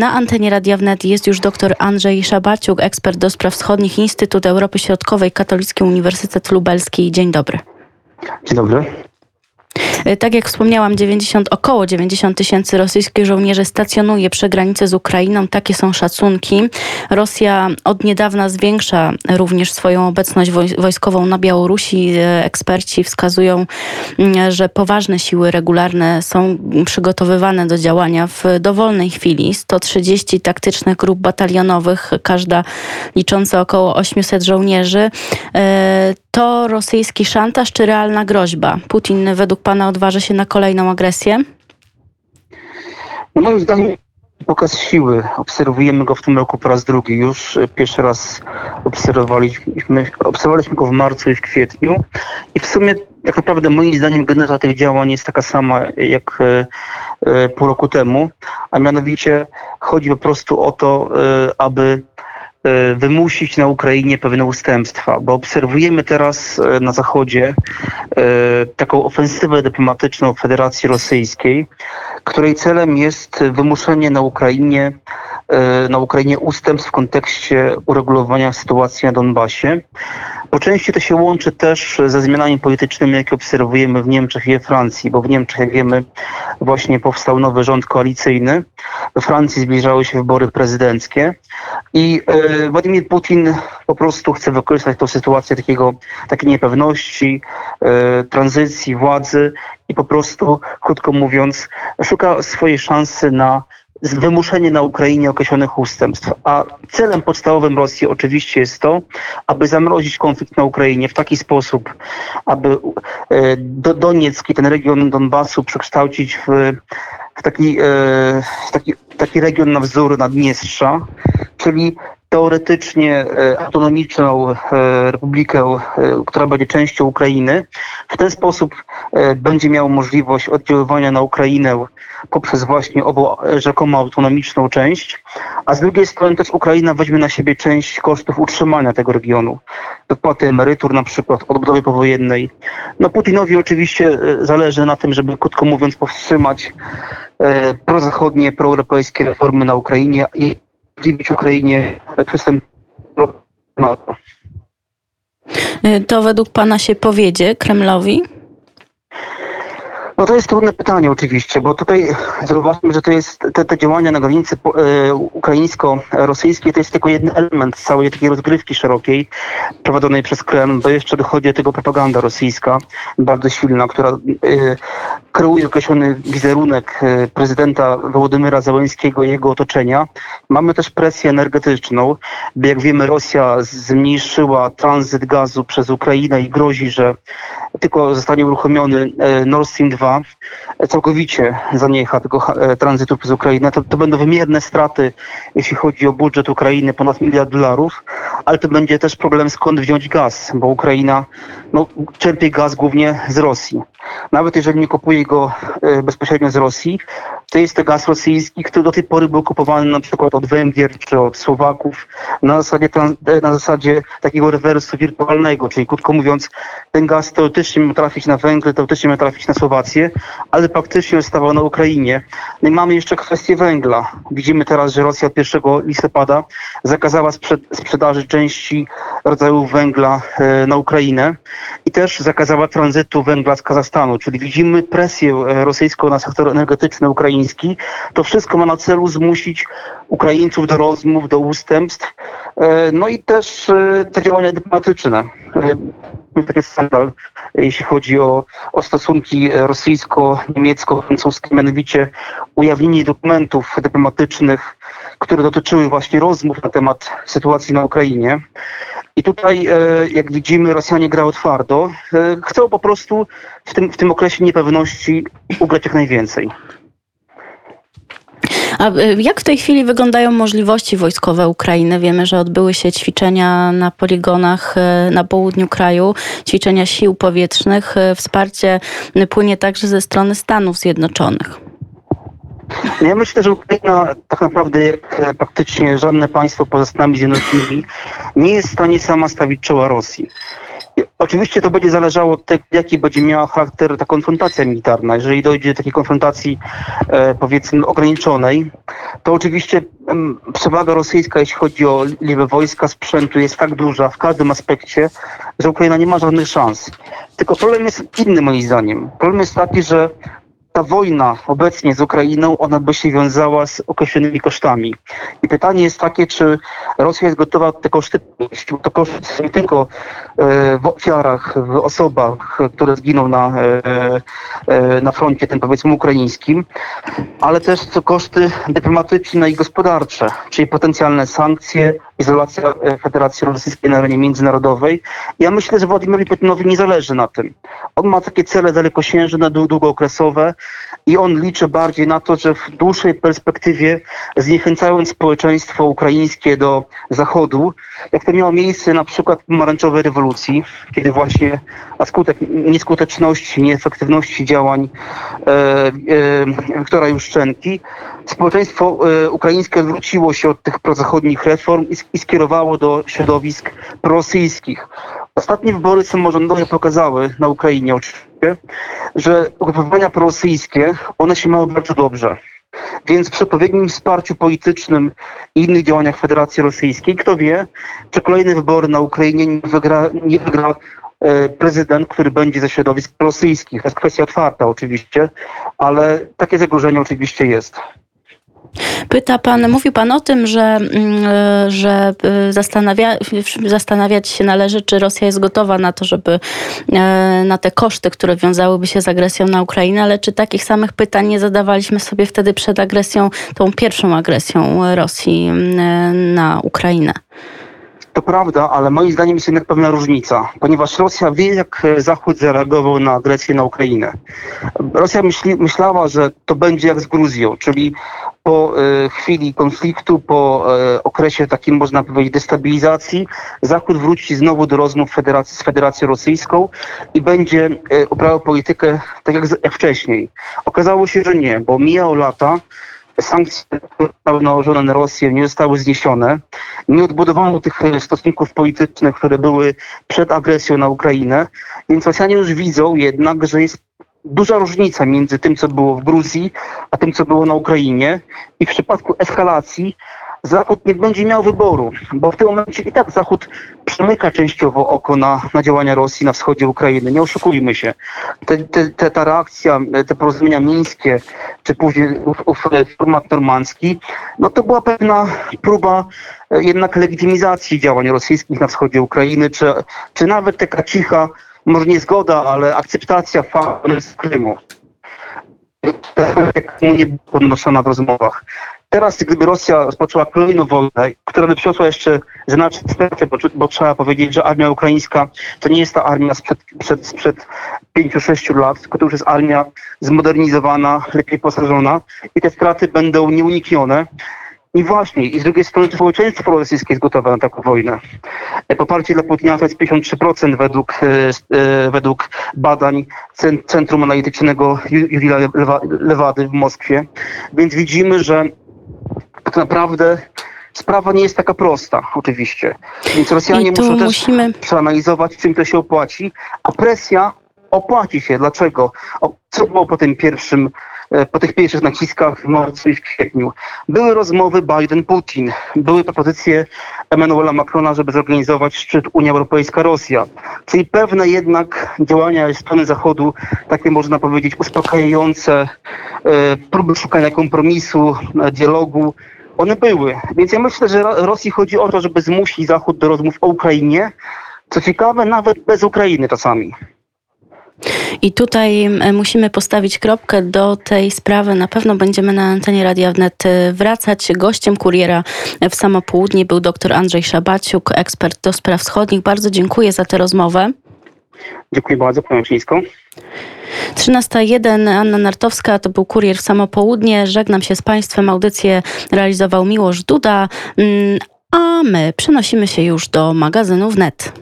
Na antenie Radia Wnet jest już dr Andrzej Szabaciuk, ekspert do spraw wschodnich Instytut Europy Środkowej, Katolicki Uniwersytet Lubelski. Dzień dobry. Dzień dobry. E, tak jak wspomniałam, 90, około 90 tysięcy rosyjskich żołnierzy stacjonuje przy granicy z Ukrainą. Takie są szacunki. Rosja od niedawna zwiększa również swoją obecność wojskową na Białorusi. E, eksperci wskazują, mm, że poważne siły regularne są przygotowywane do działania w dowolnej chwili. 130 taktycznych grup batalionowych, każda licząca około 800 żołnierzy. E, to rosyjski szantaż czy realna groźba? Putin według pana odważy się na kolejną agresję? No moim zdaniem pokaz siły. Obserwujemy go w tym roku po raz drugi. Już pierwszy raz obserwowaliśmy, obserwowaliśmy go w marcu i w kwietniu. I w sumie tak naprawdę moim zdaniem geneza tych działań jest taka sama jak e, e, pół roku temu, a mianowicie chodzi po prostu o to, e, aby E, wymusić na Ukrainie pewne ustępstwa, bo obserwujemy teraz e, na Zachodzie e, taką ofensywę dyplomatyczną Federacji Rosyjskiej, której celem jest wymuszenie na Ukrainie na Ukrainie ustępstw w kontekście uregulowania sytuacji na Donbasie. Po części to się łączy też ze zmianami politycznymi, jakie obserwujemy w Niemczech i we Francji, bo w Niemczech, jak wiemy, właśnie powstał nowy rząd koalicyjny. We Francji zbliżały się wybory prezydenckie i e, Władimir Putin po prostu chce wykorzystać tę sytuację takiego, takiej niepewności, e, tranzycji władzy i po prostu, krótko mówiąc, szuka swojej szansy na wymuszenie na Ukrainie określonych ustępstw. A celem podstawowym Rosji oczywiście jest to, aby zamrozić konflikt na Ukrainie w taki sposób, aby e, do Donieck i ten region Donbasu przekształcić w, w taki, e, w taki, taki region na wzór Naddniestrza, czyli teoretycznie e, autonomiczną republikę, która będzie częścią Ukrainy. W ten sposób będzie miał możliwość oddziaływania na Ukrainę poprzez właśnie ową rzekomo autonomiczną część, a z drugiej strony też Ukraina weźmie na siebie część kosztów utrzymania tego regionu. Dopłaty emerytur na przykład, odbudowy powojennej. No Putinowi oczywiście e, zależy na tym, żeby krótko mówiąc powstrzymać e, prozachodnie, proeuropejskie reformy na Ukrainie i umożliwić Ukrainie przystęp do NATO. To według Pana się powiedzie Kremlowi? No to jest trudne pytanie oczywiście, bo tutaj zauważmy, że to jest te, te działania na granicy e, ukraińsko-rosyjskiej to jest tylko jeden element całej takiej rozgrywki szerokiej prowadzonej przez Kreml, bo jeszcze dochodzi do tego propaganda rosyjska bardzo silna, która e, kreuje określony wizerunek e, prezydenta Wołodymyra Załęskiego i jego otoczenia. Mamy też presję energetyczną, bo jak wiemy Rosja zmniejszyła tranzyt gazu przez Ukrainę i grozi, że tylko zostanie uruchomiony e, Nord Stream 2, całkowicie zaniecha tego e, tranzytu przez Ukrainę, to, to będą wymierne straty, jeśli chodzi o budżet Ukrainy, ponad miliard dolarów, ale to będzie też problem skąd wziąć gaz, bo Ukraina no, czerpie gaz głównie z Rosji. Nawet jeżeli nie kupuje go e, bezpośrednio z Rosji, to jest to gaz rosyjski, który do tej pory był kupowany na przykład od Węgier czy od Słowaków na zasadzie, na zasadzie takiego rewersu wirtualnego, czyli krótko mówiąc, ten gaz teoretycznie miał trafić na Węgry, teoretycznie miał trafić na Słowację, ale praktycznie zostawał na Ukrainie. No i mamy jeszcze kwestię węgla. Widzimy teraz, że Rosja od 1 listopada zakazała sprzedaży części rodzajów węgla e, na Ukrainę i też zakazała tranzytu węgla z Kazachstanu, czyli widzimy presję e, rosyjską na sektor energetyczny ukraiński. To wszystko ma na celu zmusić Ukraińców do rozmów, do ustępstw, e, no i też te działania dyplomatyczne taki skandal, jeśli chodzi o, o stosunki rosyjsko-niemiecko-francuskie, mianowicie ujawnienie dokumentów dyplomatycznych, które dotyczyły właśnie rozmów na temat sytuacji na Ukrainie. I tutaj, e, jak widzimy, Rosjanie grały twardo. E, chcą po prostu w tym, w tym okresie niepewności ugrać jak najwięcej. A y, jak w tej chwili wyglądają możliwości wojskowe Ukrainy? Wiemy, że odbyły się ćwiczenia na poligonach y, na południu kraju, ćwiczenia sił powietrznych. Y, wsparcie płynie także ze strony Stanów Zjednoczonych. Ja myślę, że Ukraina tak naprawdę jak e, praktycznie żadne państwo poza Stanami Zjednoczonymi nie jest w stanie sama stawić czoła Rosji. Oczywiście to będzie zależało od tego, jaki będzie miała charakter ta konfrontacja militarna. Jeżeli dojdzie do takiej konfrontacji, e, powiedzmy, ograniczonej, to oczywiście em, przewaga rosyjska, jeśli chodzi o liczbę wojska, sprzętu, jest tak duża w każdym aspekcie, że Ukraina nie ma żadnych szans. Tylko problem jest inny moim zdaniem. Problem jest taki, że ta wojna obecnie z Ukrainą, ona by się wiązała z określonymi kosztami. I pytanie jest takie, czy Rosja jest gotowa te koszty ponieść. To koszty są nie tylko e, w ofiarach, w osobach, które zginą na, e, e, na froncie tym powiedzmy ukraińskim, ale też koszty dyplomatyczne i gospodarcze, czyli potencjalne sankcje, izolacja Federacji Rosyjskiej na arenie międzynarodowej. Ja myślę, że Władimirowi Putinowi nie zależy na tym. On ma takie cele dalekosiężne, dłu- długookresowe i on liczy bardziej na to, że w dłuższej perspektywie zniechęcając społeczeństwo ukraińskie do Zachodu, jak to miało miejsce na przykład pomarańczowej rewolucji, kiedy właśnie na skutek nieskuteczności, nieefektywności działań e, e, Wiktora Juszczenki, społeczeństwo e, ukraińskie odwróciło się od tych prozachodnich reform i, i skierowało do środowisk prorosyjskich. Ostatnie wybory samorządowe pokazały na Ukrainie oczywiście, że ugrupowania prorosyjskie, one się mają bardzo dobrze. Więc przy odpowiednim wsparciu politycznym i innych działaniach Federacji Rosyjskiej, kto wie, czy kolejne wybory na Ukrainie nie wygra, nie wygra e, prezydent, który będzie ze środowisk rosyjskich. To jest kwestia otwarta oczywiście, ale takie zagrożenie oczywiście jest. Pyta pan, mówił pan o tym, że, mm, e, że e, zastanawia, zastanawiać się należy, czy Rosja jest gotowa na to, żeby e, na te koszty, które wiązałyby się z agresją na Ukrainę, ale czy takich samych pytań nie zadawaliśmy sobie wtedy przed agresją, tą pierwszą agresją Rosji mm, na Ukrainę? To prawda, ale moim zdaniem jest jednak pewna różnica, ponieważ Rosja wie, jak e, Zachód zareagował na agresję na Ukrainę. Rosja myśli, myślała, że to będzie jak z Gruzją, czyli po e, chwili konfliktu, po e, okresie takim, można powiedzieć, destabilizacji, Zachód wróci znowu do rozmów federacji, z Federacją Rosyjską i będzie e, uprawiał politykę tak jak, jak wcześniej. Okazało się, że nie, bo mijało lata, sankcje które zostały nałożone na Rosję nie zostały zniesione. Nie odbudowano tych e, stosunków politycznych, które były przed agresją na Ukrainę, więc Rosjanie już widzą jednak, że jest duża różnica między tym, co było w Gruzji, a tym, co było na Ukrainie. I w przypadku eskalacji Zachód nie będzie miał wyboru, bo w tym momencie i tak Zachód przemyka częściowo oko na, na działania Rosji na wschodzie Ukrainy. Nie oszukujmy się. Te, te, te, ta reakcja, te porozumienia mińskie, czy później ów format normandzki, no to była pewna próba e, jednak legitymizacji działań rosyjskich na wschodzie Ukrainy, czy, czy nawet taka cicha, może nie zgoda, ale akceptacja faktu z Krymu. Nie była podnoszona w rozmowach. Teraz, gdyby Rosja rozpoczęła kolejną wojnę, która by przyniosła jeszcze znaczne straty, bo, bo trzeba powiedzieć, że armia ukraińska to nie jest ta armia sprzed, sprzed, sprzed 5-6 lat, tylko to już jest armia zmodernizowana, lepiej posażona i te straty będą nieuniknione. I właśnie, i z drugiej strony społeczeństwo rosyjskie jest gotowe na taką wojnę. E, Poparcie dla Putina to jest 53% według, e, e, według badań Cen- Centrum Analitycznego Ju- Jurija Lewa- Lewady w Moskwie. Więc widzimy, że tak naprawdę sprawa nie jest taka prosta, oczywiście. Więc Rosjanie muszą też musimy przeanalizować, czym to się opłaci, a presja opłaci się. Dlaczego? O, co było po tym pierwszym, e, po tych pierwszych naciskach w marcu i w kwietniu? Były rozmowy Biden-Putin, były propozycje Emmanuela Macrona, żeby zorganizować szczyt Unia Europejska-Rosja. Czyli pewne jednak działania ze strony Zachodu, takie można powiedzieć uspokajające, e, próby szukania kompromisu, e, dialogu, one były. Więc ja myślę, że Ro- Rosji chodzi o to, żeby zmusić Zachód do rozmów o Ukrainie. Co ciekawe, nawet bez Ukrainy czasami. I tutaj musimy postawić kropkę do tej sprawy. Na pewno będziemy na antenie Radia Wnet e, wracać. Gościem kuriera w samo południe był dr Andrzej Szabaciuk, ekspert do spraw wschodnich. Bardzo dziękuję za tę rozmowę. Dziękuję bardzo, panią Śliską. 13.01 Anna Nartowska, to był kurier w samo południe. Żegnam się z Państwem. Audycję realizował Miłosz Duda, Mm, a my przenosimy się już do magazynu Wnet.